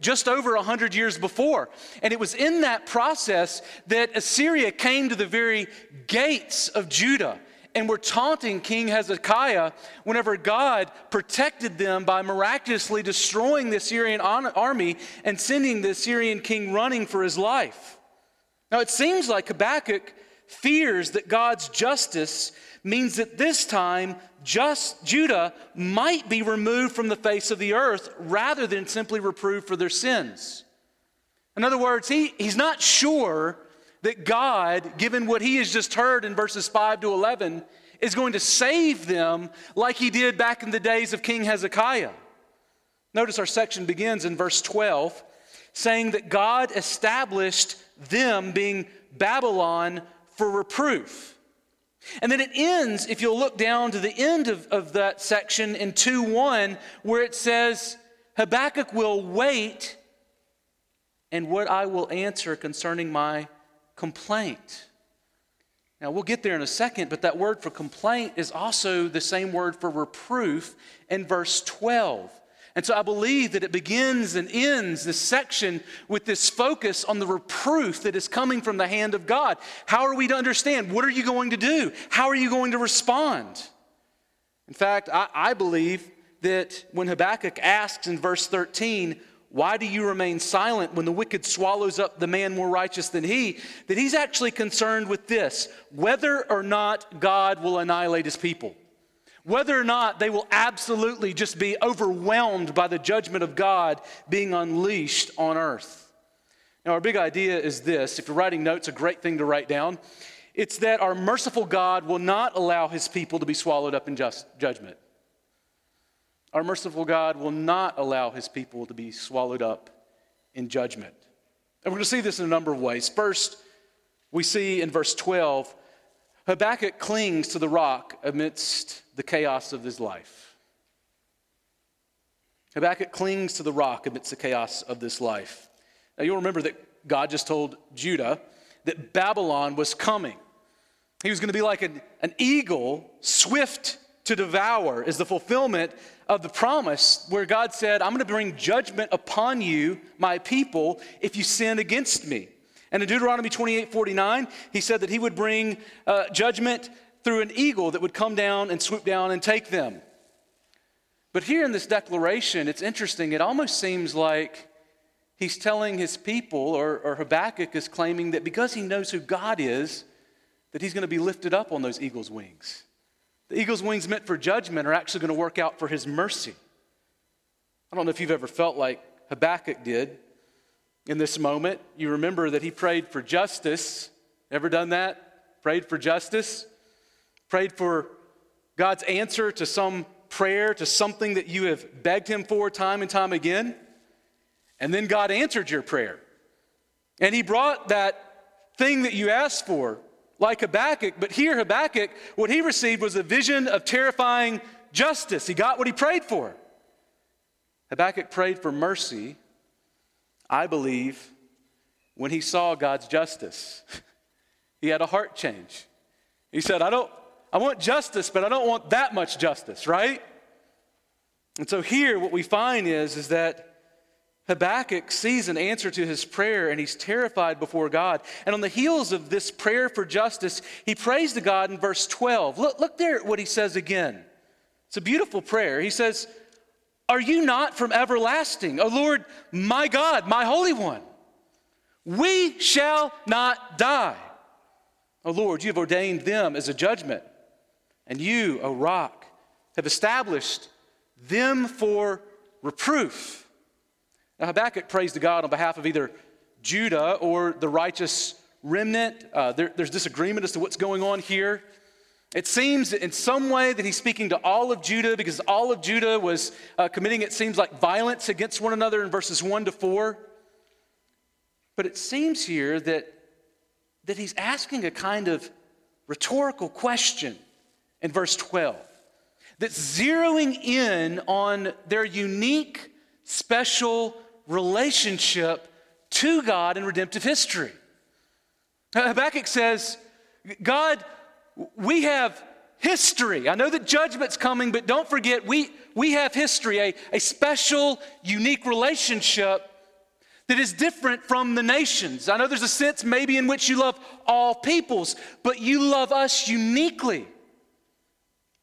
just over 100 years before. And it was in that process that Assyria came to the very gates of Judah and were taunting King Hezekiah whenever God protected them by miraculously destroying the Assyrian army and sending the Assyrian king running for his life. Now, it seems like Habakkuk fears that God's justice means that this time just Judah might be removed from the face of the earth rather than simply reproved for their sins. In other words, he, he's not sure that God, given what he has just heard in verses 5 to 11, is going to save them like he did back in the days of King Hezekiah. Notice our section begins in verse 12, saying that God established them, being Babylon, for reproof. And then it ends, if you'll look down to the end of, of that section in 2 1, where it says, Habakkuk will wait, and what I will answer concerning my complaint. Now, we'll get there in a second, but that word for complaint is also the same word for reproof in verse 12. And so I believe that it begins and ends this section with this focus on the reproof that is coming from the hand of God. How are we to understand? What are you going to do? How are you going to respond? In fact, I, I believe that when Habakkuk asks in verse 13, why do you remain silent when the wicked swallows up the man more righteous than he? That he's actually concerned with this whether or not God will annihilate his people. Whether or not they will absolutely just be overwhelmed by the judgment of God being unleashed on earth. Now, our big idea is this if you're writing notes, a great thing to write down. It's that our merciful God will not allow his people to be swallowed up in just judgment. Our merciful God will not allow his people to be swallowed up in judgment. And we're going to see this in a number of ways. First, we see in verse 12, Habakkuk clings to the rock amidst the chaos of his life. Habakkuk clings to the rock amidst the chaos of this life. Now, you'll remember that God just told Judah that Babylon was coming. He was going to be like an, an eagle, swift to devour, is the fulfillment of the promise where God said, I'm going to bring judgment upon you, my people, if you sin against me. And in Deuteronomy 28 49, he said that he would bring uh, judgment through an eagle that would come down and swoop down and take them. But here in this declaration, it's interesting. It almost seems like he's telling his people, or, or Habakkuk is claiming that because he knows who God is, that he's going to be lifted up on those eagle's wings. The eagle's wings meant for judgment are actually going to work out for his mercy. I don't know if you've ever felt like Habakkuk did in this moment. You remember that he prayed for justice. Ever done that? Prayed for justice? Prayed for God's answer to some prayer, to something that you have begged him for time and time again? And then God answered your prayer. And he brought that thing that you asked for like Habakkuk, but here Habakkuk, what he received was a vision of terrifying justice. He got what he prayed for. Habakkuk prayed for mercy, I believe, when he saw God's justice. he had a heart change. He said, I don't, I want justice, but I don't want that much justice, right? And so here what we find is, is that Habakkuk sees an answer to his prayer and he's terrified before God. And on the heels of this prayer for justice, he prays to God in verse 12. Look, look there at what he says again. It's a beautiful prayer. He says, Are you not from everlasting, O Lord, my God, my Holy One? We shall not die. O Lord, you have ordained them as a judgment, and you, O rock, have established them for reproof. Now, Habakkuk prays to God on behalf of either Judah or the righteous remnant. Uh, there, there's disagreement as to what's going on here. It seems in some way that he's speaking to all of Judah because all of Judah was uh, committing, it seems like, violence against one another in verses 1 to 4. But it seems here that, that he's asking a kind of rhetorical question in verse 12 that's zeroing in on their unique, special relationship to God in redemptive history. Habakkuk says, God, we have history. I know that judgment's coming, but don't forget, we, we have history, a, a special, unique relationship that is different from the nations. I know there's a sense maybe in which you love all peoples, but you love us uniquely.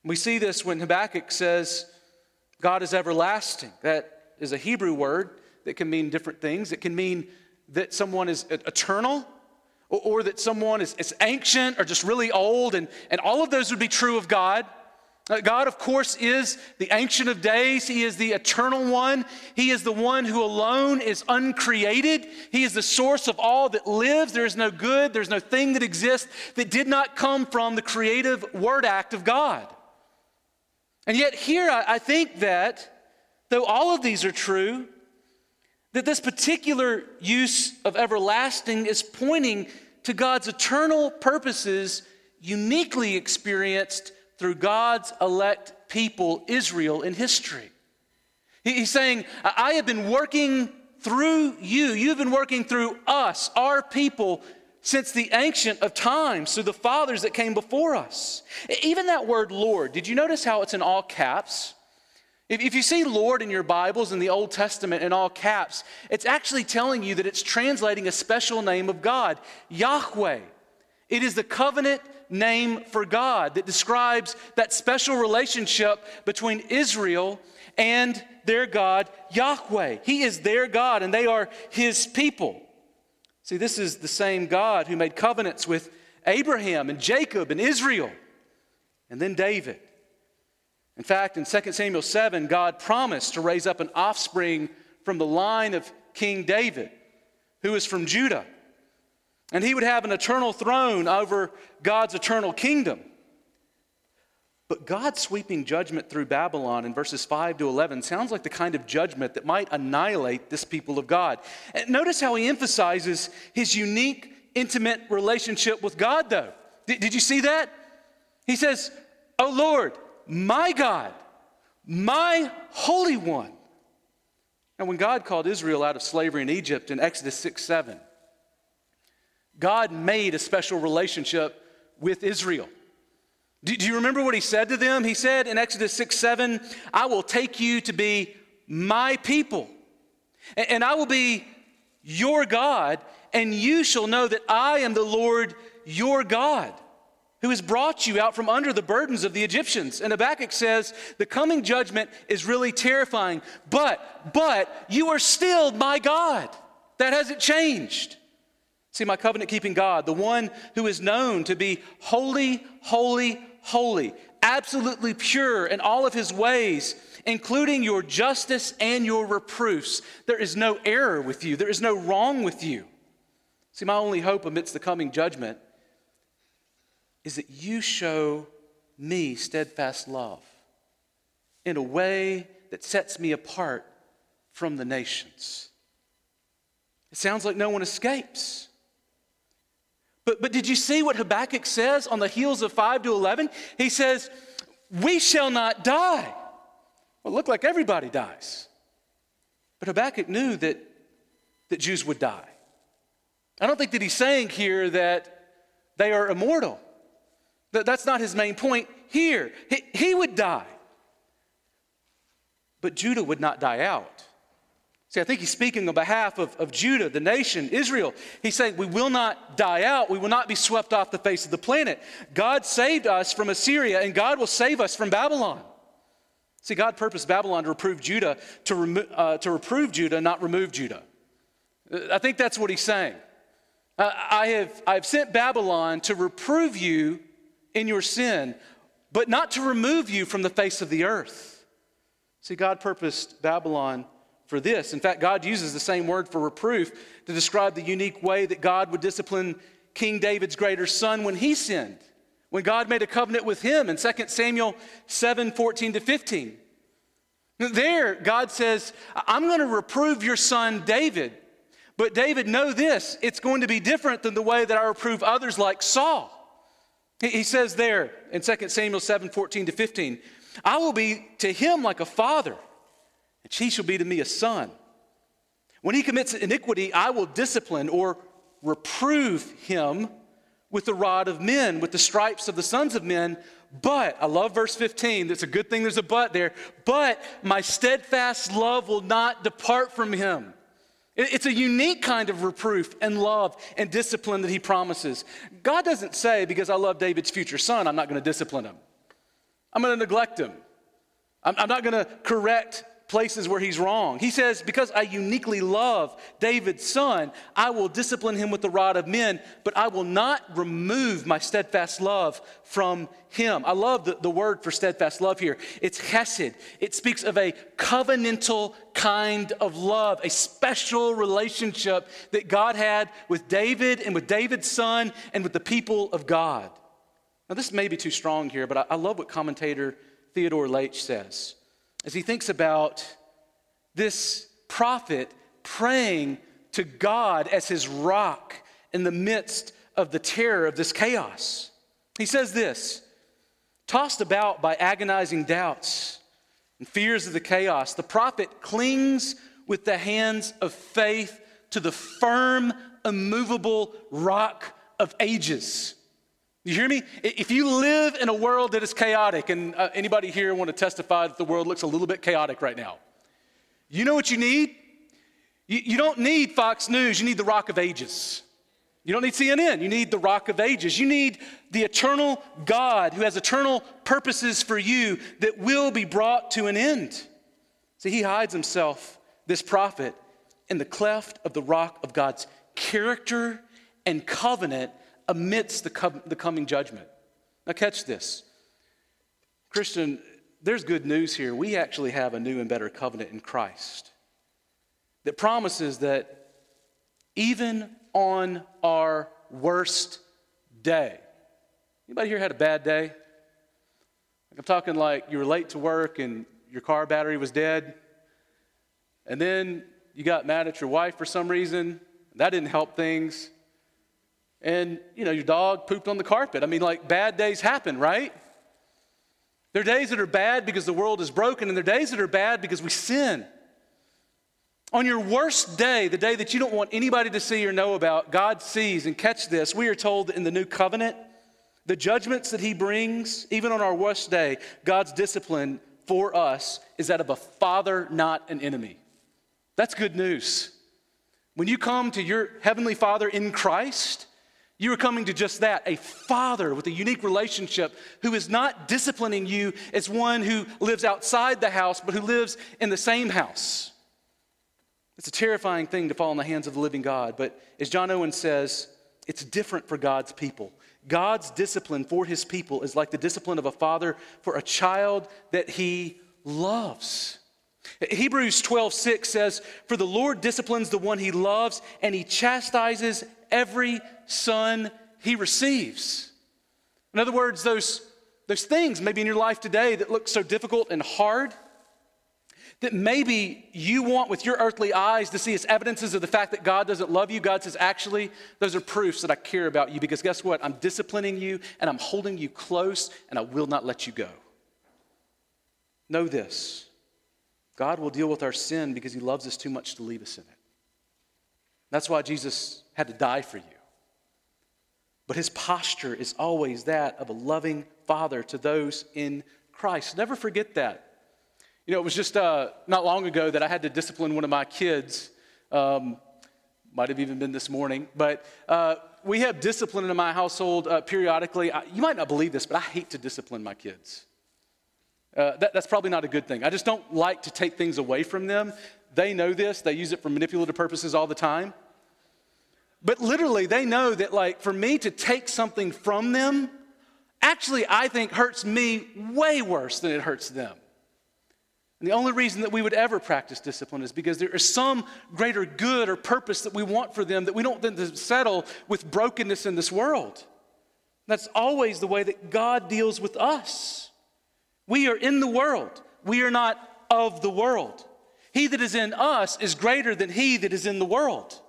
We see this when Habakkuk says, God is everlasting. That is a Hebrew word that can mean different things. It can mean that someone is eternal, or, or that someone is, is ancient, or just really old, and, and all of those would be true of God. Uh, God, of course, is the Ancient of Days. He is the Eternal One. He is the one who alone is uncreated. He is the source of all that lives. There is no good, there's no thing that exists that did not come from the creative word act of God. And yet, here I, I think that, though all of these are true, that this particular use of everlasting is pointing to God's eternal purposes uniquely experienced through God's elect people, Israel, in history. He's saying, I have been working through you. You've been working through us, our people, since the ancient of times, through the fathers that came before us. Even that word Lord, did you notice how it's in all caps? If you see Lord in your Bibles in the Old Testament in all caps, it's actually telling you that it's translating a special name of God, Yahweh. It is the covenant name for God that describes that special relationship between Israel and their God, Yahweh. He is their God and they are his people. See, this is the same God who made covenants with Abraham and Jacob and Israel and then David. In fact, in 2 Samuel 7, God promised to raise up an offspring from the line of King David, who is from Judah. And he would have an eternal throne over God's eternal kingdom. But God's sweeping judgment through Babylon in verses 5 to 11 sounds like the kind of judgment that might annihilate this people of God. And notice how he emphasizes his unique, intimate relationship with God, though. Did, did you see that? He says, Oh Lord, my God, my Holy One. And when God called Israel out of slavery in Egypt in Exodus 6 7, God made a special relationship with Israel. Do, do, you remember what he said to them? He said in Exodus 6 7, I will take you to be my people, and, and I will be your God, and you shall know that I am the Lord your God who has brought you out from under the burdens of the Egyptians. And Habakkuk says, the coming judgment is really terrifying, but, but you are still my God. That hasn't changed. See, my covenant keeping God, the one who is known to be holy, holy, holy, absolutely pure in all of his ways, including your justice and your reproofs. There is no error with you, there is no wrong with you. See, my only hope amidst the coming judgment is that you show me steadfast love in a way that sets me apart from the nations. It sounds like no one escapes. But, but did you see what Habakkuk says on the heels of 5 to 11? He says, We shall not die. Well, it looked like everybody dies. But Habakkuk knew that, that Jews would die. I don't think that he's saying here that they are immortal. That's not his main point here. He, he would die. But Judah would not die out. See, I think he's speaking on behalf of, of Judah, the nation, Israel. He's saying, We will not die out. We will not be swept off the face of the planet. God saved us from Assyria, and God will save us from Babylon. See, God purposed Babylon to reprove Judah, to, remo- uh, to reprove Judah, not remove Judah. I think that's what he's saying. I, have, I have sent Babylon to reprove you in your sin, but not to remove you from the face of the earth. See, God purposed Babylon for this. In fact, God uses the same word for reproof to describe the unique way that God would discipline King David's greater son when he sinned, when God made a covenant with him in 2 Samuel 7 14 to 15. There, God says, I'm going to reprove your son David. But David, know this it's going to be different than the way that I reprove others like Saul. He says there in 2 Samuel 7 14 to 15, I will be to him like a father, and he shall be to me a son. When he commits iniquity, I will discipline or reprove him with the rod of men, with the stripes of the sons of men. But, I love verse 15, that's a good thing there's a but there. But my steadfast love will not depart from him, It's a unique kind of reproof and love and discipline that he promises. God doesn't say, because I love David's future son, I'm not going to discipline him. I'm going to neglect him. I'm, not going to correct places where he's wrong. He says, Because I uniquely love David's son, I will discipline him with the rod of men, but I will not remove my steadfast love from him. I love the, the word for steadfast love here. It's hesed. It speaks of a covenantal kind of love, a special relationship that God had with David and with David's son and with the people of God. Now, this may be too strong here, but I, I love what commentator Theodore Laetsch says as he thinks about this prophet praying to God as his rock in the midst of the terror of this chaos. He says this tossed about by agonizing doubts and fears of the chaos, the prophet clings with the hands of faith to the firm, immovable rock of ages. You hear me? If you live in a world that is chaotic, and uh, anybody here want to testify that the world looks a little bit chaotic right now, you know what you need? You, you don't need Fox News, you need the Rock of Ages. You don't need CNN, you need the Rock of Ages. You need the eternal God who has eternal purposes for you that will be brought to an end. See, he hides himself, this prophet, in the cleft of the rock of God's character and covenant amidst the, the coming judgment. Now, catch this. Christian, there's good news here. We actually have a new and better covenant in Christ that promises that even on our worst day, anybody here had a bad day? I'm talking like you were late to work and your car battery was dead, and then you got mad at your wife for some reason. That didn't help things and you know your dog pooped on the carpet. I mean like bad days happen right? There are days that are bad because the world is broken and there are days that are bad because we sin. On your worst day the day that you don't want anybody to see or know about god sees. And catch this we are told in the new covenant the judgments that he brings even on our worst day god's discipline for us is that of a father not an enemy. That's good news. When you come to your heavenly father in christ you are coming to just that a father with a unique relationship who is not disciplining you as one who lives outside the house, but who lives in the same house. It's a terrifying thing to fall in the hands of the living God, but as John Owen says, it's different for God's people. God's discipline for his people is like the discipline of a father for a child that he loves. Hebrews 12, 6 says, For the Lord disciplines the one he loves, and he chastises every son he receives. In other words, those, those things maybe in your life today that look so difficult and hard, that maybe you want with your earthly eyes to see as evidences of the fact that God doesn't love you, God says, actually, those are proofs that I care about you because guess what? I'm disciplining you and I'm holding you close and I will not let you go. Know this God will deal with our sin because he loves us too much to leave us in it. That's why Jesus had to die for you. But his posture is always that of a loving father to those in Christ. Never forget that. You know, it was just uh, not long ago that I had to discipline one of my kids. Um, might have even been this morning, but uh, we have discipline in my household uh, periodically. I, you might not believe this, but I hate to discipline my kids. Uh, that, that's probably not a good thing. I just don't like to take things away from them. They know this, they use it for manipulative purposes all the time. But literally, they know that, like, for me to take something from them, actually, I think hurts me way worse than it hurts them. And the only reason that we would ever practice discipline is because there is some greater good or purpose that we want for them that we don't then settle with brokenness in this world. That's always the way that God deals with us. We are in the world, we are not of the world. He that is in us is greater than he that is in the world.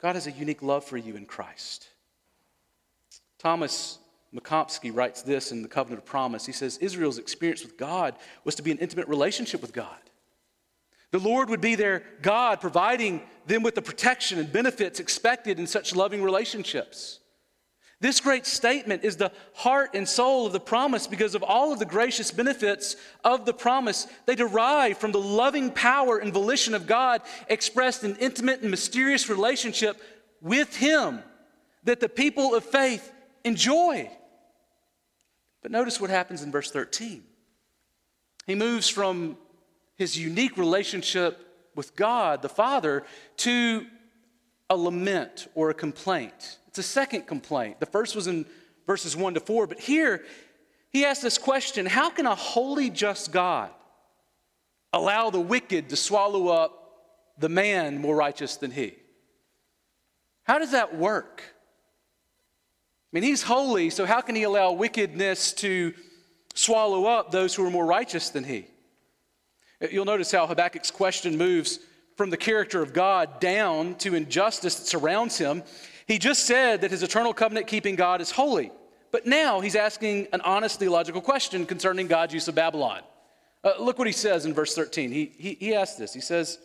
God has a unique love for you in Christ. Thomas McComiskey writes this in the Covenant of Promise. He says, Israel's experience with God was to be an intimate relationship with God. The Lord would be their God, providing them with the protection and benefits expected in such loving relationships. This great statement is the heart and soul of the promise because of all of the gracious benefits of the promise. They derive from the loving power and volition of God expressed in intimate and mysterious relationship with Him that the people of faith enjoy. But notice what happens in verse 13. He moves from his unique relationship with God, the Father, to a lament or a complaint. It's a second complaint. The first was in verses 1 to 4, but here he asks this question How can a holy, just God allow the wicked to swallow up the man more righteous than he? How does that work? I mean, he's holy, so how can he allow wickedness to swallow up those who are more righteous than he? You'll notice how Habakkuk's question moves from the character of God down to injustice that surrounds him. He just said that his eternal covenant keeping God is holy. But now he's asking an honest theological question concerning God's use of Babylon. Uh, look what he says in verse 13. He, he, he asks this. He says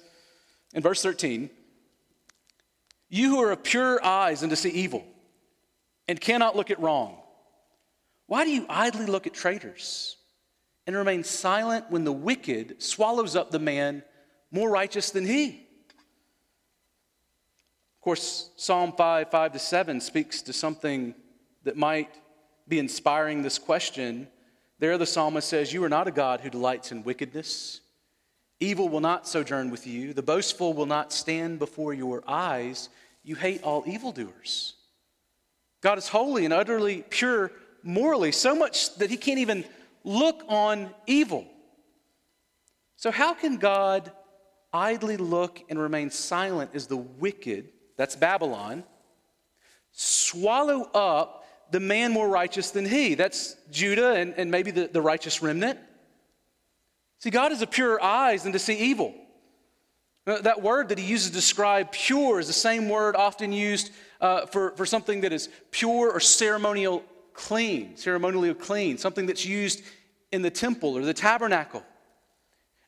in verse 13, You who are of pure eyes and to see evil, and cannot look at wrong, why do you idly look at traitors and remain silent when the wicked swallows up the man more righteous than he? Of course, Psalm 5, 5 to 7 speaks to something that might be inspiring this question. There, the psalmist says, You are not a God who delights in wickedness. Evil will not sojourn with you. The boastful will not stand before your eyes. You hate all evildoers. God is holy and utterly pure morally, so much that he can't even look on evil. So, how can God idly look and remain silent as the wicked, that's Babylon, swallow up the man more righteous than he? That's Judah and, and maybe the, the righteous remnant. See, God has a purer eyes than to see evil. Uh, that word that he uses to describe pure is the same word often used uh, for, for something that is pure or ceremonial clean, ceremonially clean, something that's used in the temple or the tabernacle.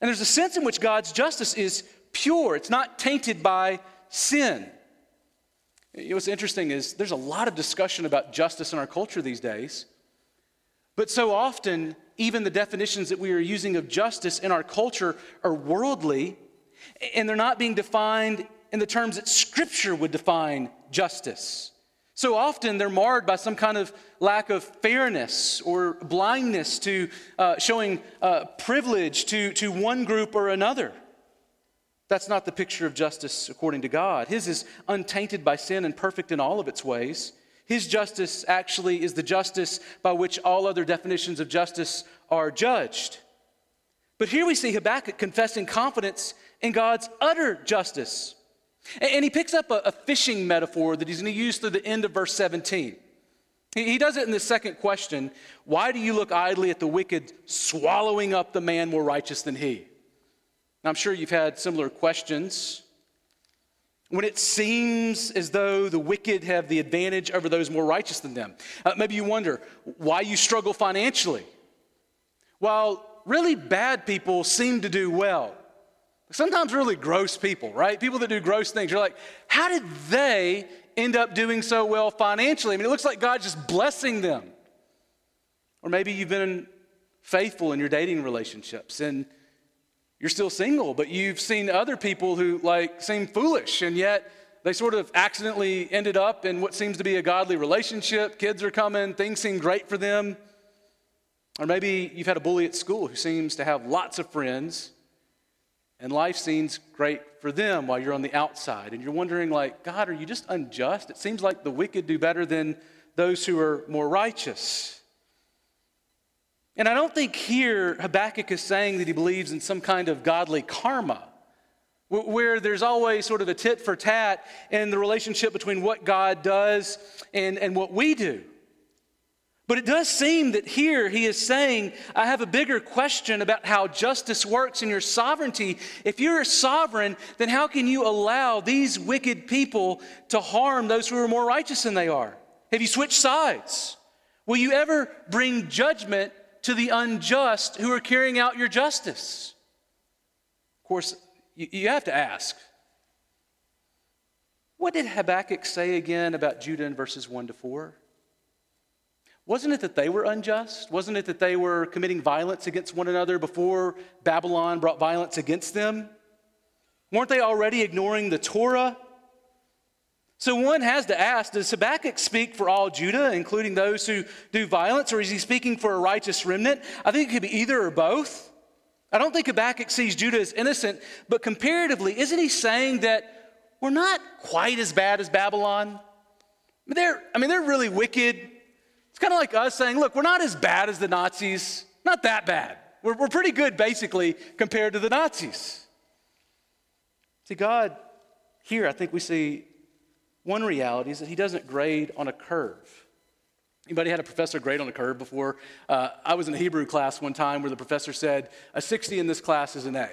And there's a sense in which God's justice is pure, it's not tainted by sin. You know, what's interesting is there's a lot of discussion about justice in our culture these days. But so often, even the definitions that we are using of justice in our culture are worldly and they're not being defined in the terms that Scripture would define justice. So often they're marred by some kind of lack of fairness or blindness to uh, showing uh, privilege to, to one group or another. That's not the picture of justice according to God. His is untainted by sin and perfect in all of its ways. His justice actually is the justice by which all other definitions of justice are judged. But here we see Habakkuk confessing confidence in God's utter justice. And he picks up a fishing metaphor that he's going to use through the end of verse 17. He does it in the second question Why do you look idly at the wicked swallowing up the man more righteous than he? I'm sure you've had similar questions. When it seems as though the wicked have the advantage over those more righteous than them, uh, maybe you wonder why you struggle financially. While really bad people seem to do well. Sometimes really gross people, right? People that do gross things. You're like, how did they end up doing so well financially? I mean, it looks like God's just blessing them. Or maybe you've been faithful in your dating relationships and you're still single, but you've seen other people who like seem foolish and yet they sort of accidentally ended up in what seems to be a godly relationship. Kids are coming, things seem great for them. Or maybe you've had a bully at school who seems to have lots of friends and life seems great for them while you're on the outside and you're wondering like god are you just unjust? It seems like the wicked do better than those who are more righteous. And i don't think here habakkuk is saying that he believes in some kind of godly karma where there's always sort of a tit for tat in the relationship between what god does and, and what we do but it does seem that here he is saying, I have a bigger question about how justice works in your sovereignty. If you're a sovereign, then how can you allow these wicked people to harm those who are more righteous than they are? Have you switched sides? Will you ever bring judgment to the unjust who are carrying out your justice? Of course, you have to ask what did Habakkuk say again about Judah in verses 1 to 4? Wasn't it that they were unjust? Wasn't it that they were committing violence against one another before Babylon brought violence against them? Weren't they already ignoring the Torah? So one has to ask Does Habakkuk speak for all Judah, including those who do violence, or is he speaking for a righteous remnant? I think it could be either or both. I don't think Habakkuk sees Judah as innocent, but comparatively, isn't he saying that we're not quite as bad as Babylon? They're, I mean, they're really wicked. It's kind of like us saying, look, we're not as bad as the Nazis, not that bad. We're, we're pretty good, basically, compared to the Nazis. See, God, here, I think we see one reality is that He doesn't grade on a curve. Anybody had a professor grade on a curve before? Uh, I was in a Hebrew class one time where the professor said, a 60 in this class is an A.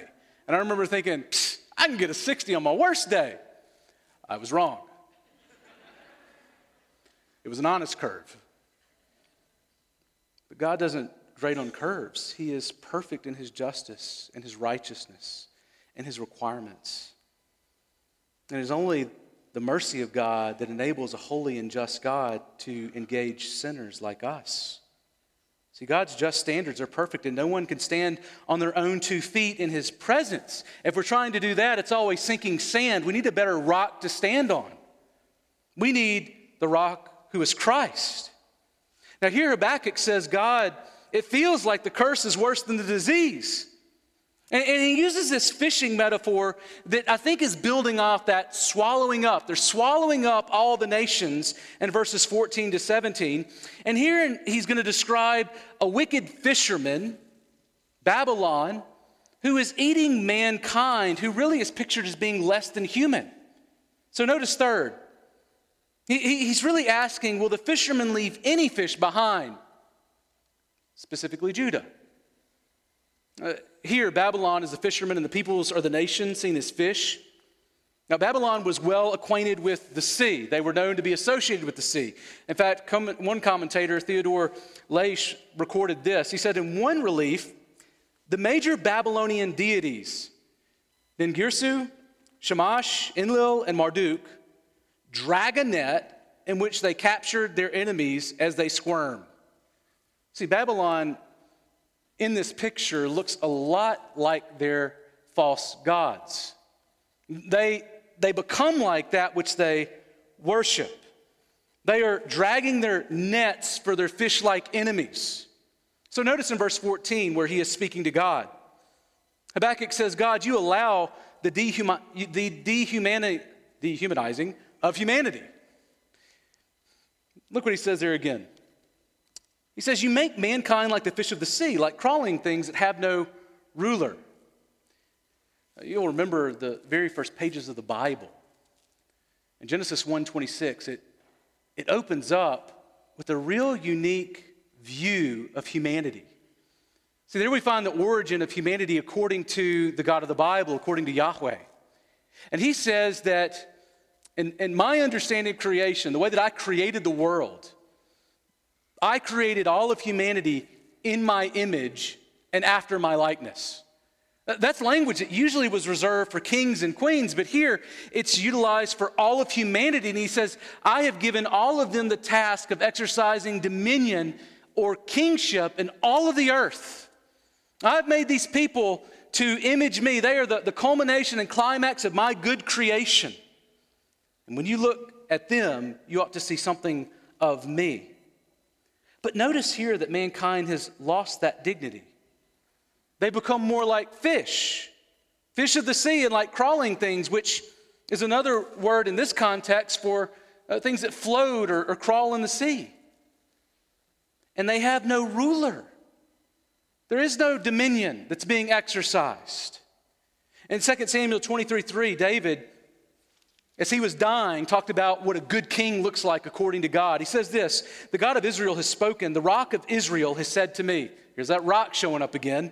And I remember thinking, I can get a 60 on my worst day. I was wrong. it was an honest curve. But God doesn't grade on curves, He is perfect in His justice and His righteousness and His requirements. And it is only the mercy of God that enables a holy and just God to engage sinners like us. See, God's just standards are perfect, and no one can stand on their own two feet in His presence. If we're trying to do that, it's always sinking sand. We need a better rock to stand on. We need the rock who is Christ. Now, here Habakkuk says, God, it feels like the curse is worse than the disease. And, and, he uses this fishing metaphor that I think is building off that swallowing up. They're swallowing up all the nations in verses 14 to 17. And here he's going to describe a wicked fisherman, Babylon, who is eating mankind, who really is pictured as being less than human. So notice third, he, he's really asking will the fisherman leave any fish behind? Specifically, Judah. Uh, here, Babylon is the fisherman and the peoples are the nation, seen as fish. Now, Babylon was well acquainted with the sea. They were known to be associated with the sea. In fact, one commentator, Theodore Laetsch, recorded this. He said, In one relief, the major Babylonian deities, Ningirsu, Shamash, Enlil, and Marduk, drag a net in which they captured their enemies as they squirm. See, Babylon in this picture looks a lot like their false gods. They, they become like that which they worship. They are dragging their nets for their fish like enemies. So notice in verse 14 where he is speaking to God. Habakkuk says, God, you allow the, dehuma- the dehumani- dehumanizing of humanity. Look what he says there again. He says, You make mankind like the fish of the sea, like crawling things that have no ruler. You'll remember the very first pages of the Bible. In Genesis 1:26, it, it opens up with a real unique view of humanity. See, there we find the origin of humanity according to the God of the Bible, according to Yahweh. And he says that in, in my understanding of creation, the way that I created the world, I created all of humanity in my image and after my likeness. That's language that usually was reserved for kings and queens, but here it's utilized for all of humanity. And he says, I have given all of them the task of exercising dominion or kingship in all of the earth. I've made these people to image me. They are the, the culmination and climax of my good creation. And when you look at them, you ought to see something of me. But notice here that mankind has lost that dignity. They become more like fish, fish of the sea, and like crawling things, which is another word in this context for uh, things that float or, or crawl in the sea. And they have no ruler. There is no dominion that's being exercised. In 2 Samuel 23 3, David as he was dying, talked about what a good king looks like according to God. He says this The God of Israel has spoken, the rock of Israel has said to me, Here's that rock showing up again.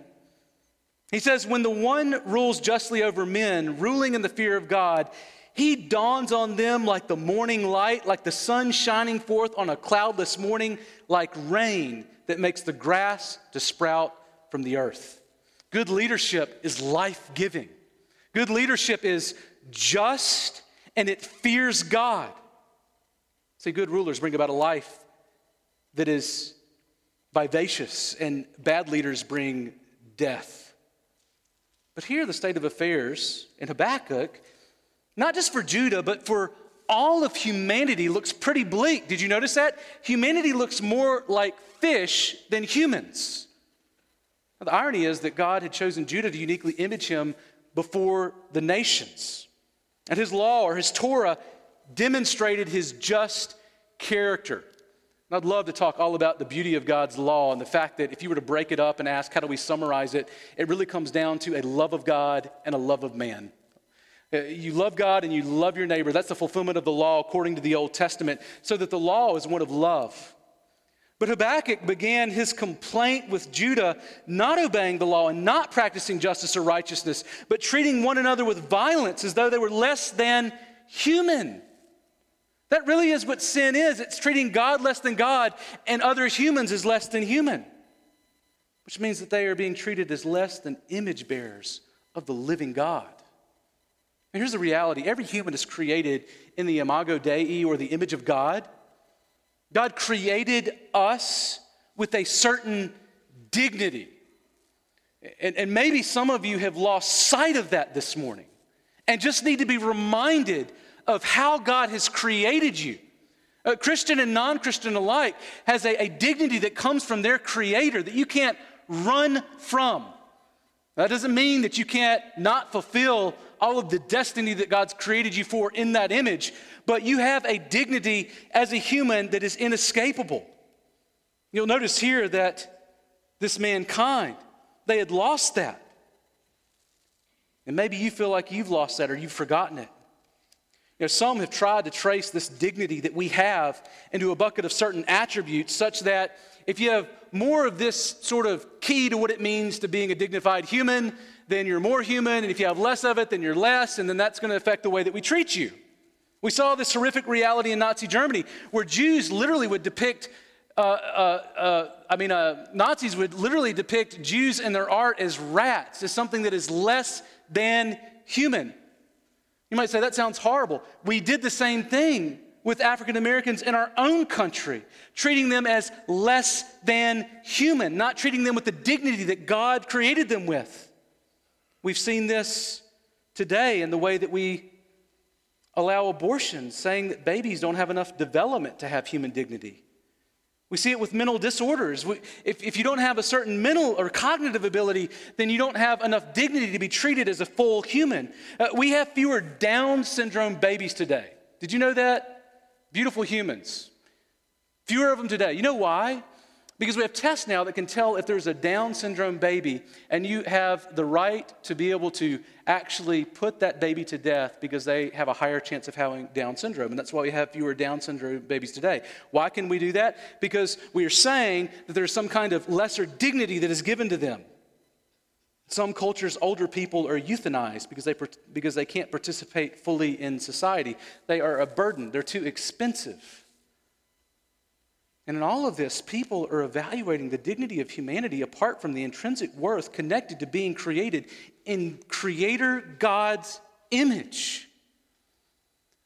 He says, When the one rules justly over men, ruling in the fear of God, he dawns on them like the morning light, like the sun shining forth on a cloudless morning, like rain that makes the grass to sprout from the earth. Good leadership is life giving. Good leadership is just and it fears God. See, good rulers bring about a life that is vivacious, and bad leaders bring death. But here, the state of affairs in Habakkuk, not just for Judah, but for all of humanity, looks pretty bleak. Did you notice that? Humanity looks more like fish than humans. Now, the irony is that God had chosen Judah to uniquely image him before the nations. And his law or his Torah demonstrated his just character. And I'd love to talk all about the beauty of God's law and the fact that if you were to break it up and ask, how do we summarize it? It really comes down to a love of God and a love of man. Uh, you love God and you love your neighbor. That's the fulfillment of the law according to the Old Testament, so that the law is one of love. But Habakkuk began his complaint with Judah not obeying the law and not practicing justice or righteousness, but treating one another with violence as though they were less than human. That really is what sin is it's treating God less than God and other humans as less than human, which means that they are being treated as less than image bearers of the living God. And here's the reality every human is created in the imago Dei or the image of God. God created us with a certain dignity. And, and, maybe some of you have lost sight of that this morning and just need to be reminded of how God has created you. Uh, Christian and non Christian alike has a, a dignity that comes from their creator that you can't run from. That doesn't mean that you can't not fulfill all of the destiny that God's created you for in that image, but you have a dignity as a human that is inescapable. You'll notice here that this mankind, they had lost that. And maybe you feel like you've lost that or you've forgotten it. You know, some have tried to trace this dignity that we have into a bucket of certain attributes, such that if you have more of this sort of key to what it means to being a dignified human, then you're more human. And if you have less of it, then you're less. And then that's going to affect the way that we treat you. We saw this horrific reality in Nazi Germany where Jews literally would depict, uh, uh, uh, I mean, uh, Nazis would literally depict Jews in their art as rats, as something that is less than human. You might say, that sounds horrible. We did the same thing with African Americans in our own country, treating them as less than human, not treating them with the dignity that God created them with. We've seen this today in the way that we allow abortion, saying that babies don't have enough development to have human dignity. We see it with mental disorders. We, if, if you don't have a certain mental or cognitive ability, then you don't have enough dignity to be treated as a full human. Uh, we have fewer Down syndrome babies today. Did you know that? Beautiful humans. Fewer of them today. You know why? Because we have tests now that can tell if there's a Down syndrome baby, and you have the right to be able to actually put that baby to death because they have a higher chance of having Down syndrome. And that's why we have fewer Down syndrome babies today. Why can we do that? Because we are saying that there's some kind of lesser dignity that is given to them. Some cultures, older people are euthanized because they, because they can't participate fully in society. They are a burden, they're too expensive. And in all of this, people are evaluating the dignity of humanity apart from the intrinsic worth connected to being created in Creator God's image.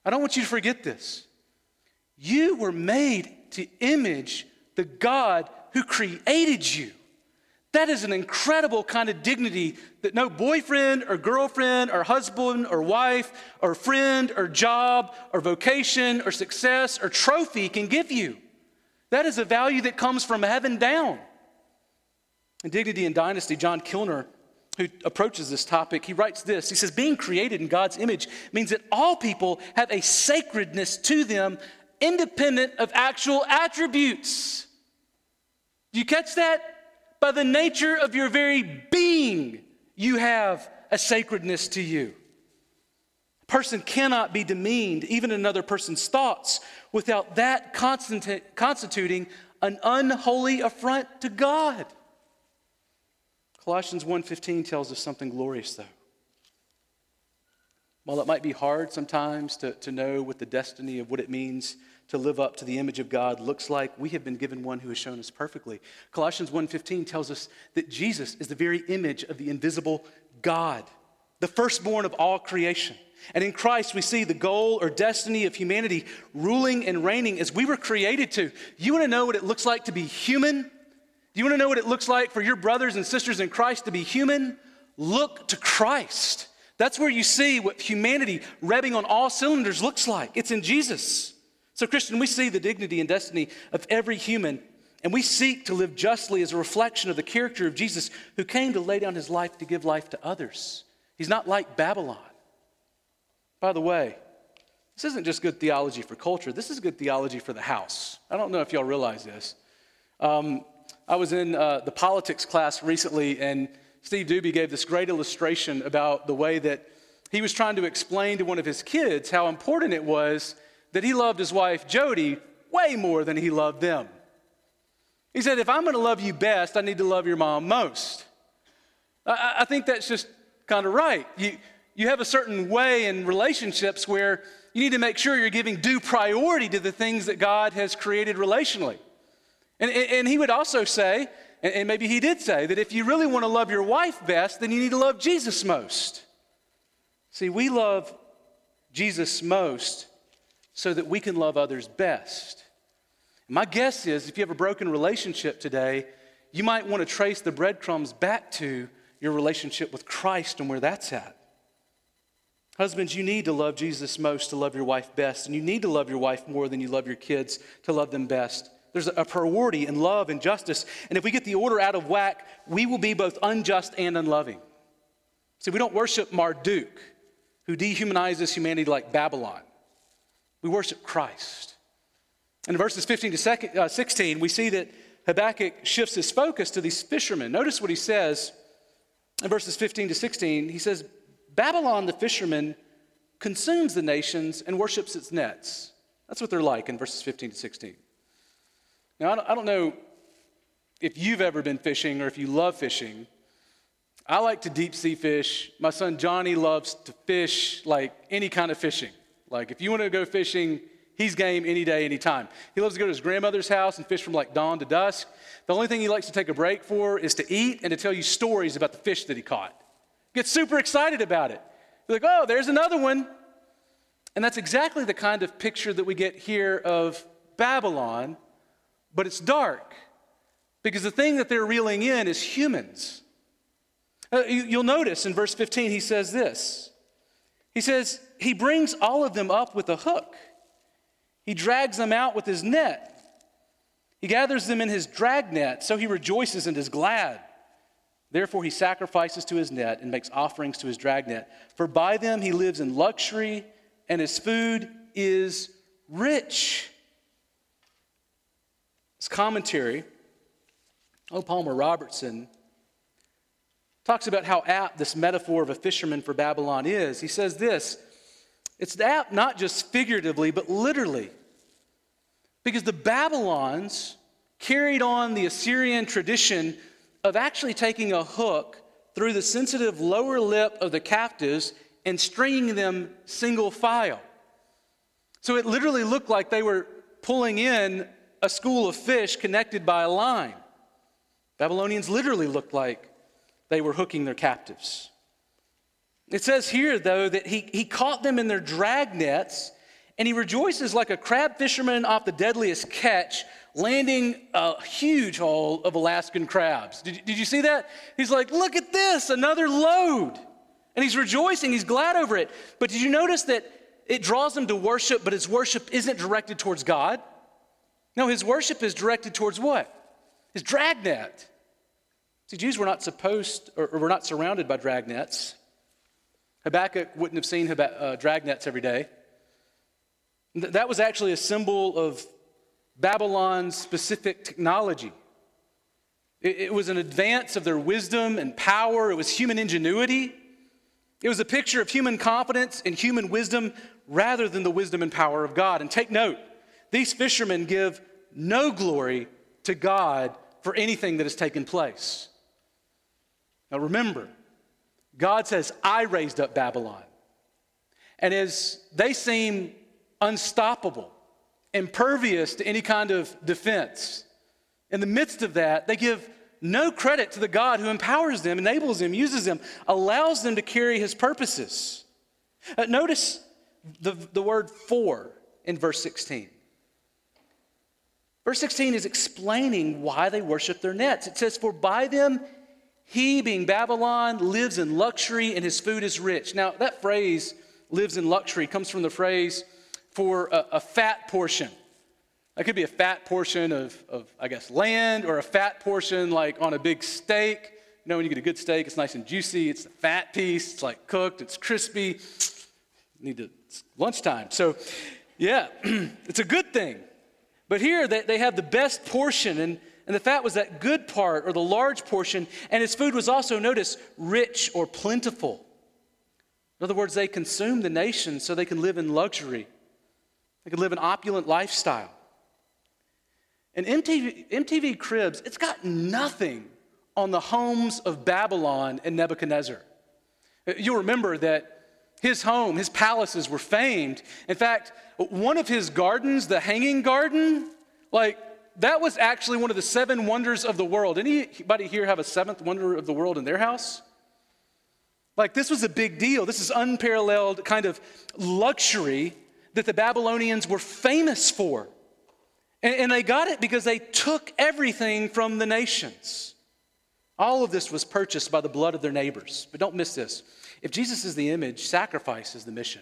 I don't want you to forget this. You were made to image the God who created you. That is an incredible kind of dignity that no boyfriend or girlfriend or husband or wife or friend or job or vocation or success or trophy can give you. That is a value that comes from heaven down. In Dignity and Destiny, John Kilner, who approaches this topic, he writes this. He says, Being created in God's image means that all people have a sacredness to them independent of actual attributes. Do you catch that? By the nature of your very being, you have a sacredness to you. Person cannot be demeaned, even another person's thoughts, without that constituting an unholy affront to God. Colossians 1:15 tells us something glorious though. While it might be hard sometimes to, to know what the destiny of what it means to live up to the image of God looks like, we have been given one who has shown us perfectly. Colossians 1:15 tells us that Jesus is the very image of the invisible God, the firstborn of all creation. And in Christ, we see the goal or destiny of humanity ruling and reigning as we were created to. You want to know what it looks like to be human? Do you want to know what it looks like for your brothers and sisters in Christ to be human? Look to Christ. That's where you see what humanity revving on all cylinders looks like. It's in Jesus. So, Christian, we see the dignity and destiny of every human, and we seek to live justly as a reflection of the character of Jesus who came to lay down his life to give life to others. He's not like Babylon. By the way, this isn't just good theology for culture, this is good theology for the house. I don't know if y'all realize this. Um, I was in uh, the politics class recently, and Steve Doobie gave this great illustration about the way that he was trying to explain to one of his kids how important it was that he loved his wife, Jody, way more than he loved them. He said, If I'm going to love you best, I need to love your mom most. I, I think that's just kind of right. You, you have a certain way in relationships where you need to make sure you're giving due priority to the things that God has created relationally. And, and he would also say, and maybe he did say, that if you really want to love your wife best, then you need to love Jesus most. See, we love Jesus most so that we can love others best. My guess is if you have a broken relationship today, you might want to trace the breadcrumbs back to your relationship with Christ and where that's at. Husbands, you need to love Jesus most to love your wife best, and you need to love your wife more than you love your kids to love them best. There's a priority in love and justice, and if we get the order out of whack, we will be both unjust and unloving. See, we don't worship Marduk, who dehumanizes humanity like Babylon. We worship Christ. In verses 15 to uh, 16, we see that Habakkuk shifts his focus to these fishermen. Notice what he says in verses 15 to 16. He says, Babylon, the fisherman, consumes the nations and worships its nets. That's what they're like in verses 15 to 16. Now, I don't, know if you've ever been fishing or if you love fishing. I like to deep sea fish. My son Johnny loves to fish like any kind of fishing. Like if you want to go fishing, he's game any day, any time. He loves to go to his grandmother's house and fish from like dawn to dusk. The only thing he likes to take a break for is to eat and to tell you stories about the fish that he caught. Get super excited about it. You're like, oh, there's another one. And that's exactly the kind of picture that we get here of Babylon, but it's dark because the thing that they're reeling in is humans. Uh, you, will notice in verse 15, he says this He says, He brings all of them up with a hook, He drags them out with His net. He gathers them in His dragnet, so He rejoices and is glad. Therefore, he sacrifices to his net and makes offerings to his dragnet. For by them he lives in luxury, and his food is rich. This commentary, O. Palmer Robertson, talks about how apt this metaphor of a fisherman for Babylon is. He says this it's apt not just figuratively, but literally. Because the Babylons carried on the Assyrian tradition of actually taking a hook through the sensitive lower lip of the captives and stringing them single file. So it literally looked like they were pulling in a school of fish connected by a line. Babylonians literally looked like they were hooking their captives. It says here, though, that he, he caught them in their drag nets, and he rejoices like a crab fisherman off the deadliest catch landing a huge haul of Alaskan crabs. Did, did you see that? He's like, look at this, another load. And he's rejoicing, he's glad over it. But did you notice that it draws him to worship, but his worship isn't directed towards God? No, his worship is directed towards what? His dragnet. See, Jews were not supposed, or, or were not surrounded by dragnets. Habakkuk wouldn't have seen uh, dragnets every day. That was actually a symbol of Babylon's specific technology. It, it was an advance of their wisdom and power, it was human ingenuity. It was a picture of human confidence and human wisdom rather than the wisdom and power of God. And take note, these fishermen give no glory to God for anything that has taken place. Now remember, God says, I raised up Babylon. And as they seem unstoppable, impervious to any kind of defense. In the midst of that, they give no credit to the God who empowers them, enables them, uses them, allows them to carry his purposes. Uh, notice the, the word for in verse 16. Verse 16 is explaining why they worship their nets. It says, For by them he, being Babylon, lives in luxury and his food is rich. Now, that phrase, lives in luxury, comes from the phrase for a, a fat portion. That could be a fat portion of, of, I guess, land or a fat portion like on a big steak. You know, when you get a good steak, it's nice and juicy. It's a fat piece. It's like cooked. It's crispy. Need to, it's lunchtime. So, yeah, it's a good thing. But here they, they have the best portion, and, and the fat was that good part or the large portion, and his food was also, notice, rich or plentiful. In other words, they consume the nation so they can live in luxury, they could live an opulent lifestyle. And MTV, MTV Cribs, it's got nothing on the homes of Babylon and Nebuchadnezzar. Uh, you'll remember that his home, his palaces were famed. In fact, one of his gardens, the Hanging Garden, like that was actually one of the seven wonders of the world. Anybody here have a seventh wonder of the world in their house? Like this was a big deal. This is unparalleled kind of luxury that the Babylonians were famous for. And, and they got it because they took everything from the nations. All of this was purchased by the blood of their neighbors. But don't miss this. If Jesus is the image, sacrifice is the mission.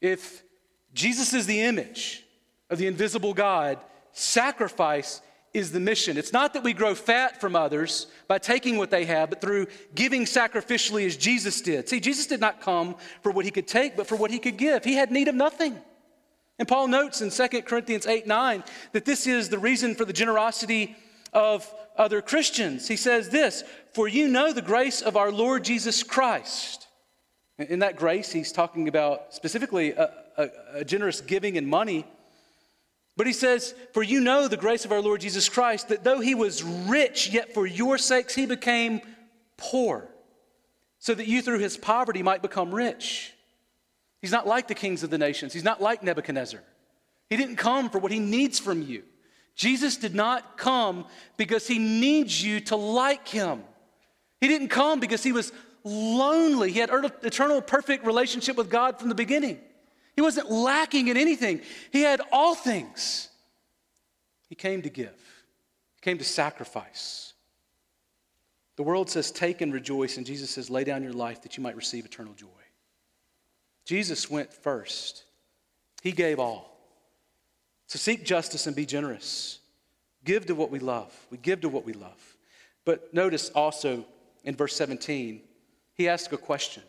If Jesus is the image of the invisible God. Sacrifice is the mission. It's not that we grow fat from others by taking what they have, but through giving sacrificially as Jesus did. See, Jesus did not come for what he could take, but for what he could give. He had need of nothing. And Paul notes in 2 Corinthians 8 9 that this is the reason for the generosity of other Christians. He says this For you know the grace of our Lord Jesus Christ. In that grace, he's talking about specifically a, a, a generous giving in money. But he says, For you know the grace of our Lord Jesus Christ, that though he was rich, yet for your sakes he became poor, so that you through his poverty might become rich. He's not like the kings of the nations, he's not like Nebuchadnezzar. He didn't come for what he needs from you. Jesus did not come because he needs you to like him. He didn't come because he was lonely. He had eternal perfect relationship with God from the beginning. He wasn't lacking in anything, he had all things. He came to give, he came to sacrifice. The world says, Take and rejoice, and Jesus says, Lay down your life that you might receive eternal joy. Jesus went first, He gave all. So seek justice and be generous. Give to what we love. We give to what we love. But notice also in verse 17, he asks a question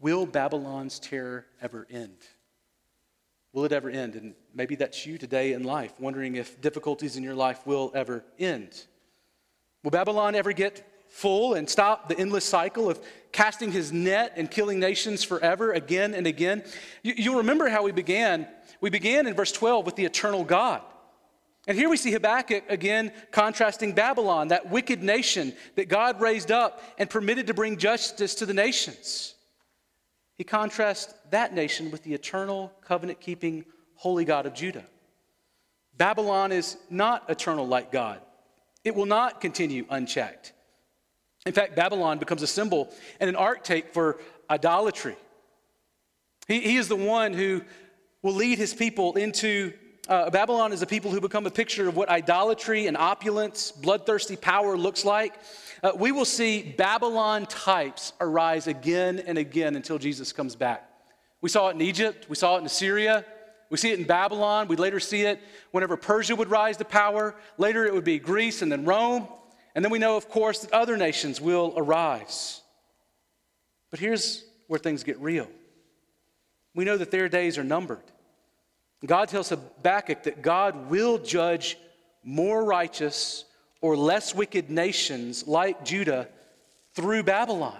Will Babylon's terror ever end? Will it ever end? And maybe that's you today in life, wondering if difficulties in your life will ever end. Will Babylon ever get full and stop the endless cycle of casting his net and killing nations forever again and again? You, will remember how we began. We began in verse 12 with the eternal God. And here we see Habakkuk again contrasting Babylon, that wicked nation that God raised up and permitted to bring justice to the nations. He contrasts that nation with the eternal, covenant keeping, holy God of Judah. Babylon is not eternal like God, it will not continue unchecked. In fact, Babylon becomes a symbol and an archetype for idolatry. He, he is the one who will lead his people into uh, Babylon is a people who become a picture of what idolatry and opulence, bloodthirsty power looks like. Uh, we will see Babylon types arise again and again until Jesus comes back. We saw it in Egypt, we saw it in Assyria, we see it in Babylon, we later see it whenever Persia would rise to power. Later it would be Greece and then Rome. And then we know, of course, that other nations will arise. But here's where things get real we know that their days are numbered. God tells Habakkuk that God will judge more righteous or less wicked nations like Judah through Babylon.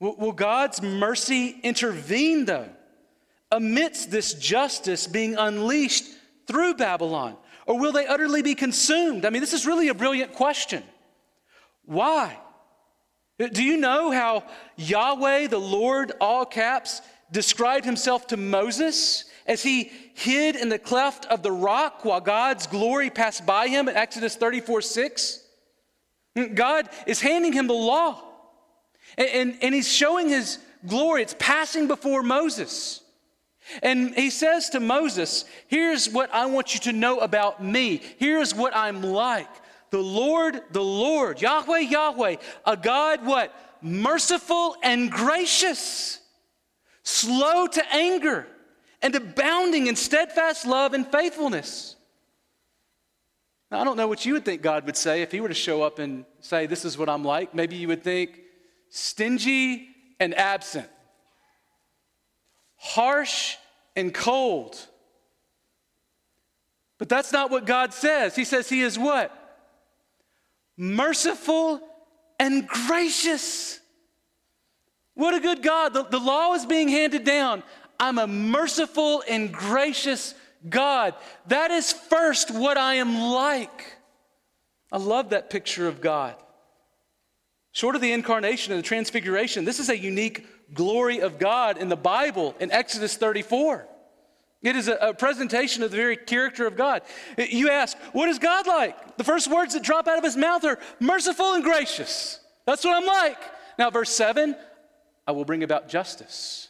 Will God's mercy intervene, though, amidst this justice being unleashed through Babylon? Or will they utterly be consumed? I mean, this is really a brilliant question. Why? Do you know how Yahweh, the Lord, all caps, described himself to Moses as he hid in the cleft of the rock while God's glory passed by him in Exodus 34 6. God is handing him the law. And, and, and he's showing his glory. It's passing before Moses. And he says to Moses, Here's what I want you to know about me. Here's what I'm like. The Lord, the Lord, Yahweh, Yahweh, a God what? Merciful and gracious, slow to anger, and abounding in steadfast love and faithfulness. Now, I don't know what you would think God would say if he were to show up and say, This is what I'm like. Maybe you would think, stingy and absent, harsh and cold. But that's not what God says. He says He is what? Merciful and gracious. What a good God. The, the law is being handed down. I'm a merciful and gracious God. That is first what I am like. I love that picture of God. Short of the incarnation and the transfiguration, this is a unique glory of God in the Bible in Exodus 34. It is a, presentation of the very character of God. You ask, what is God like? The first words that drop out of his mouth are merciful and gracious. That's what I'm like. Now, verse 7 I will bring about justice.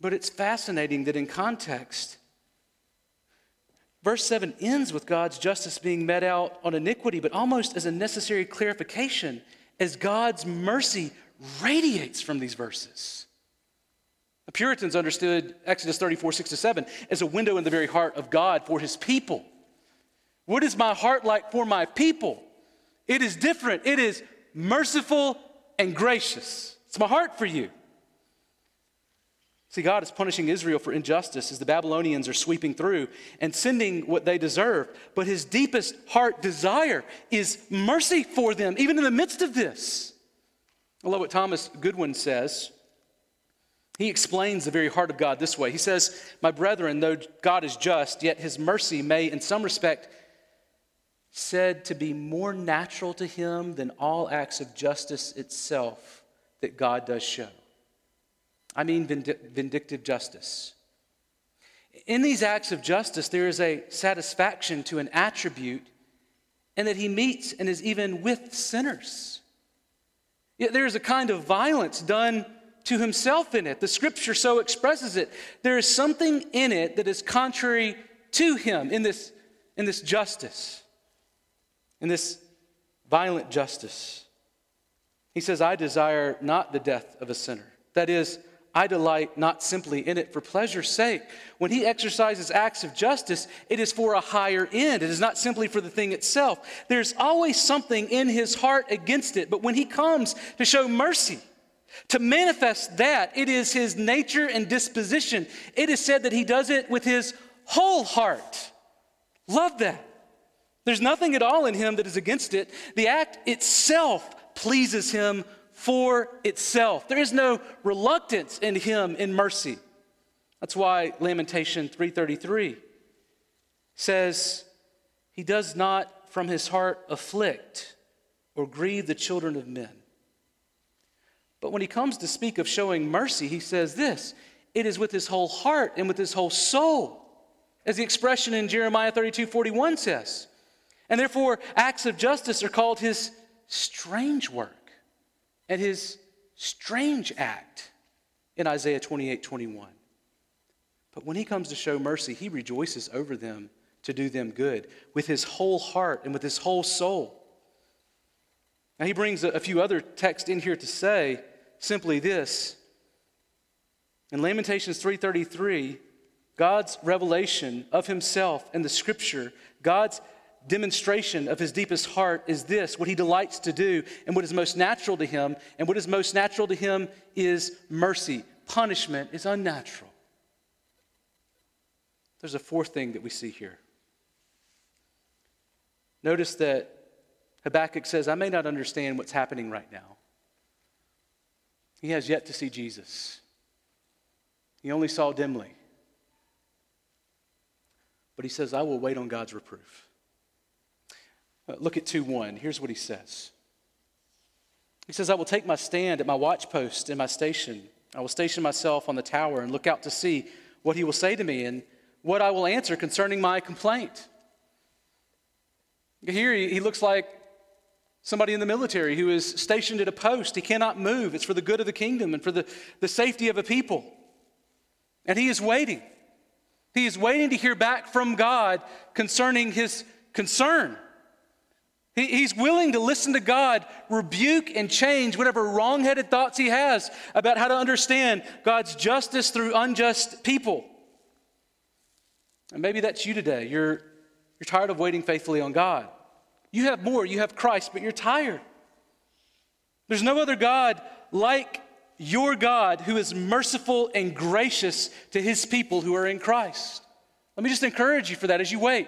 But it's fascinating that in context, Verse 7 ends with God's justice being met out on iniquity, but almost as a necessary clarification, as God's mercy radiates from these verses. The Puritans understood Exodus 34, 6 to 7 as a window in the very heart of God for his people. What is my heart like for my people? It is different. It is merciful and gracious. It's my heart for you. See, God is punishing Israel for injustice as the Babylonians are sweeping through and sending what they deserve. But his deepest heart desire is mercy for them, even in the midst of this. I love what Thomas Goodwin says. He explains the very heart of God this way. He says, My brethren, though God is just, yet his mercy may, in some respect, said to be more natural to him than all acts of justice itself that God does show. I mean vindictive justice. In these acts of justice, there is a satisfaction to an attribute, and that he meets and is even with sinners. Yet there is a kind of violence done to himself in it. The scripture so expresses it. There is something in it that is contrary to him in this, in this justice, in this violent justice. He says, I desire not the death of a sinner. That is, I delight not simply in it for pleasure's sake. When he exercises acts of justice, it is for a higher end. It is not simply for the thing itself. There's always something in his heart against it. But when he comes to show mercy, to manifest that, it is his nature and disposition. It is said that he does it with his whole heart. Love that. There's nothing at all in him that is against it. The act itself pleases him for itself. There is no reluctance in him in mercy. That's why Lamentation 333 says, He does not from his heart afflict or grieve the children of men. But when he comes to speak of showing mercy, he says this it is with his whole heart and with his whole soul, as the expression in Jeremiah 32 41 says. And therefore, acts of justice are called his strange work at his strange act in Isaiah 28 21. But when he comes to show mercy, he rejoices over them to do them good with his whole heart and with his whole soul. Now, he brings a, few other texts in here to say simply this. In Lamentations 3:33, God's revelation of himself and the scripture, God's demonstration of his deepest heart is this what he delights to do and what is most natural to him. And what is most natural to him is mercy. Punishment is unnatural. There's a fourth thing that we see here. Notice that Habakkuk says, I may not understand what's happening right now. He has yet to see Jesus, he only saw dimly. But he says, I will wait on God's reproof. Uh, look at 2 1. Here's what he says He says, I will take my stand at my watchpost in my station. I will station myself on the tower and look out to see what he will say to me and what I will answer concerning my complaint. Here he, he looks like Somebody in the military who is stationed at a post, he cannot move. It's for the good of the kingdom and for the, the safety of a people. And he is waiting. He is waiting to hear back from God concerning his concern. He, he's willing to listen to God, rebuke and change whatever wrongheaded thoughts he has about how to understand God's justice through unjust people. And maybe that's you today. You're, you're tired of waiting faithfully on God. You have more, you have Christ, but you're tired. There's no other God like your God who is merciful and gracious to his people who are in Christ. Let me just encourage you for that as you wait.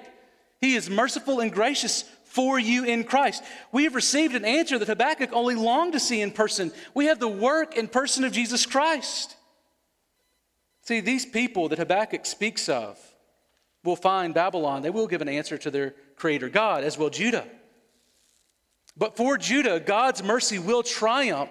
He is merciful and gracious for you in Christ. We have received an answer that Habakkuk only longed to see in person. We have the work and person of Jesus Christ. See, these people that Habakkuk speaks of will find Babylon. They will give an answer to their creator God, as will Judah. But for Judah, God's mercy will triumph.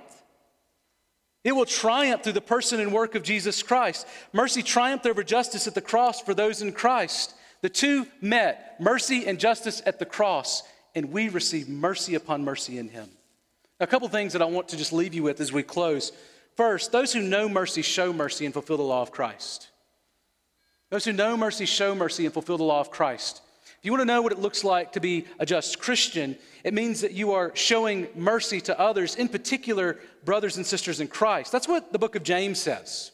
It will triumph through the person and work of Jesus Christ. Mercy triumphed over justice at the cross for those in Christ. The two met, mercy and justice at the cross, and we receive mercy upon mercy in Him. a couple things that I want to just leave you with as we close. First, those who know mercy show mercy and fulfill the law of Christ. Those who know mercy show mercy and fulfill the law of Christ. If you want to know what it looks like to be a just Christian, it means that you are showing mercy to others, in particular, brothers and sisters in Christ. That's what the book of James says.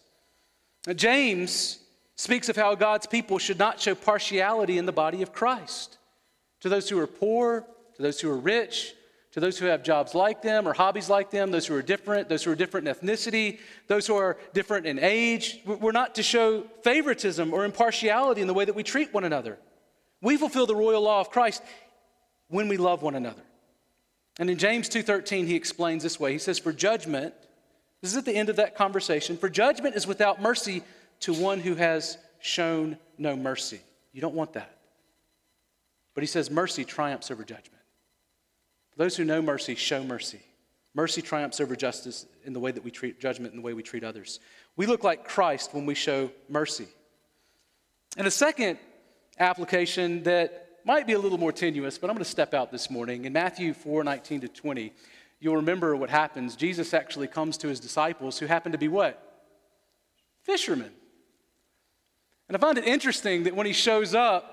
Now, James speaks of how God's people should not show partiality in the body of Christ. To those who are poor, to those who are rich, to those who have jobs like them or hobbies like them, those who are different, those who are different in ethnicity, those who are different in age. We're not to show favoritism or impartiality in the way that we treat one another. We fulfill the royal law of Christ when we love one another. And in James 2:13 he explains this way. He says for judgment this is at the end of that conversation. For judgment is without mercy to one who has shown no mercy. You don't want that. But he says mercy triumphs over judgment. Those who know mercy show mercy. Mercy triumphs over justice in the way that we treat judgment and the way we treat others. We look like Christ when we show mercy. And a second application that might be a little more tenuous, but I'm going to step out this morning. In Matthew 4 19 to 20, you'll remember what happens. Jesus actually comes to his disciples who happen to be what? Fishermen. And I find it interesting that when he shows up,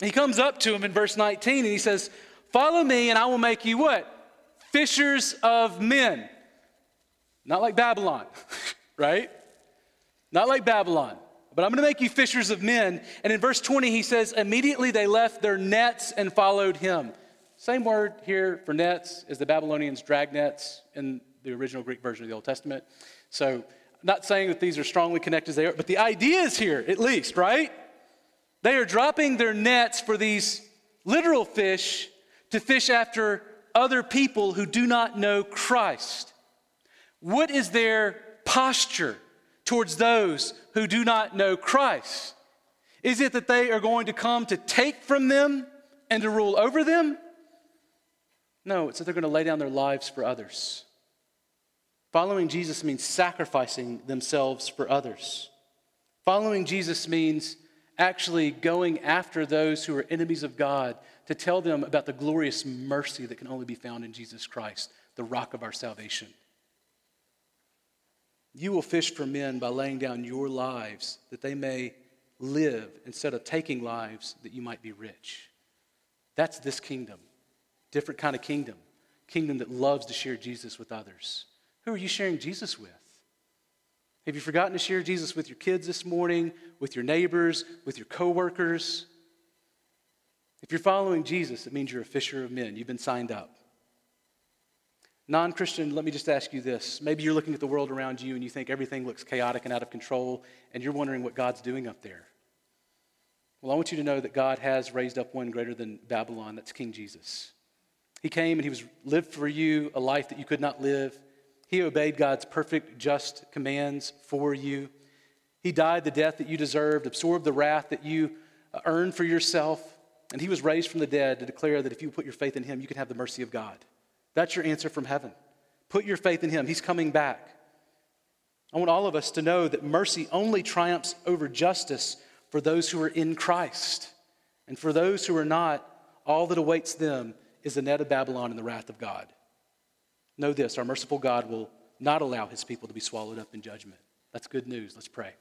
he comes up to him in verse 19 and he says, Follow me and I will make you what? Fishers of men. Not like Babylon, right? Not like Babylon. But I'm going to make you fishers of men. And in verse 20, he says, Immediately they left their nets and followed him. Same word here for nets as the Babylonians drag nets in the original Greek version of the Old Testament. So, not saying that these are strongly connected as they are, but the idea is here, at least, right? They are dropping their nets for these literal fish to fish after other people who do not know Christ. What is their posture towards those who do not know Christ? Is it that they are going to come to take from them and to rule over them? No, it's that they're going to lay down their lives for others. Following Jesus means sacrificing themselves for others. Following Jesus means actually going after those who are enemies of God to tell them about the glorious mercy that can only be found in Jesus Christ, the rock of our salvation. You will fish for men by laying down your lives that they may live instead of taking lives that you might be rich. That's this kingdom. Different kind of kingdom. Kingdom that loves to share Jesus with others. Who are you sharing Jesus with? Have you forgotten to share Jesus with your kids this morning, with your neighbors, with your coworkers? If you're following Jesus, it means you're a fisher of men. You've been signed up. Non Christian, let me just ask you this. Maybe you're looking at the world around you and you think everything looks chaotic and out of control, and you're wondering what God's doing up there. Well, I want you to know that God has raised up one greater than Babylon. That's King Jesus. He came and he was lived for you a life that you could not live. He obeyed God's perfect, just commands for you. He died the death that you deserved, absorbed the wrath that you uh, earned for yourself, and he was raised from the dead to declare that if you put your faith in him, you can have the mercy of God. That's your answer from heaven. Put your faith in Him, He's coming back. I want all of us to know that mercy only triumphs over justice for those who are in Christ. And for those who are not, all that awaits them is the net of Babylon and the wrath of God. Know this our merciful God will not allow his people to be swallowed up in judgment. That's good news. Let's pray.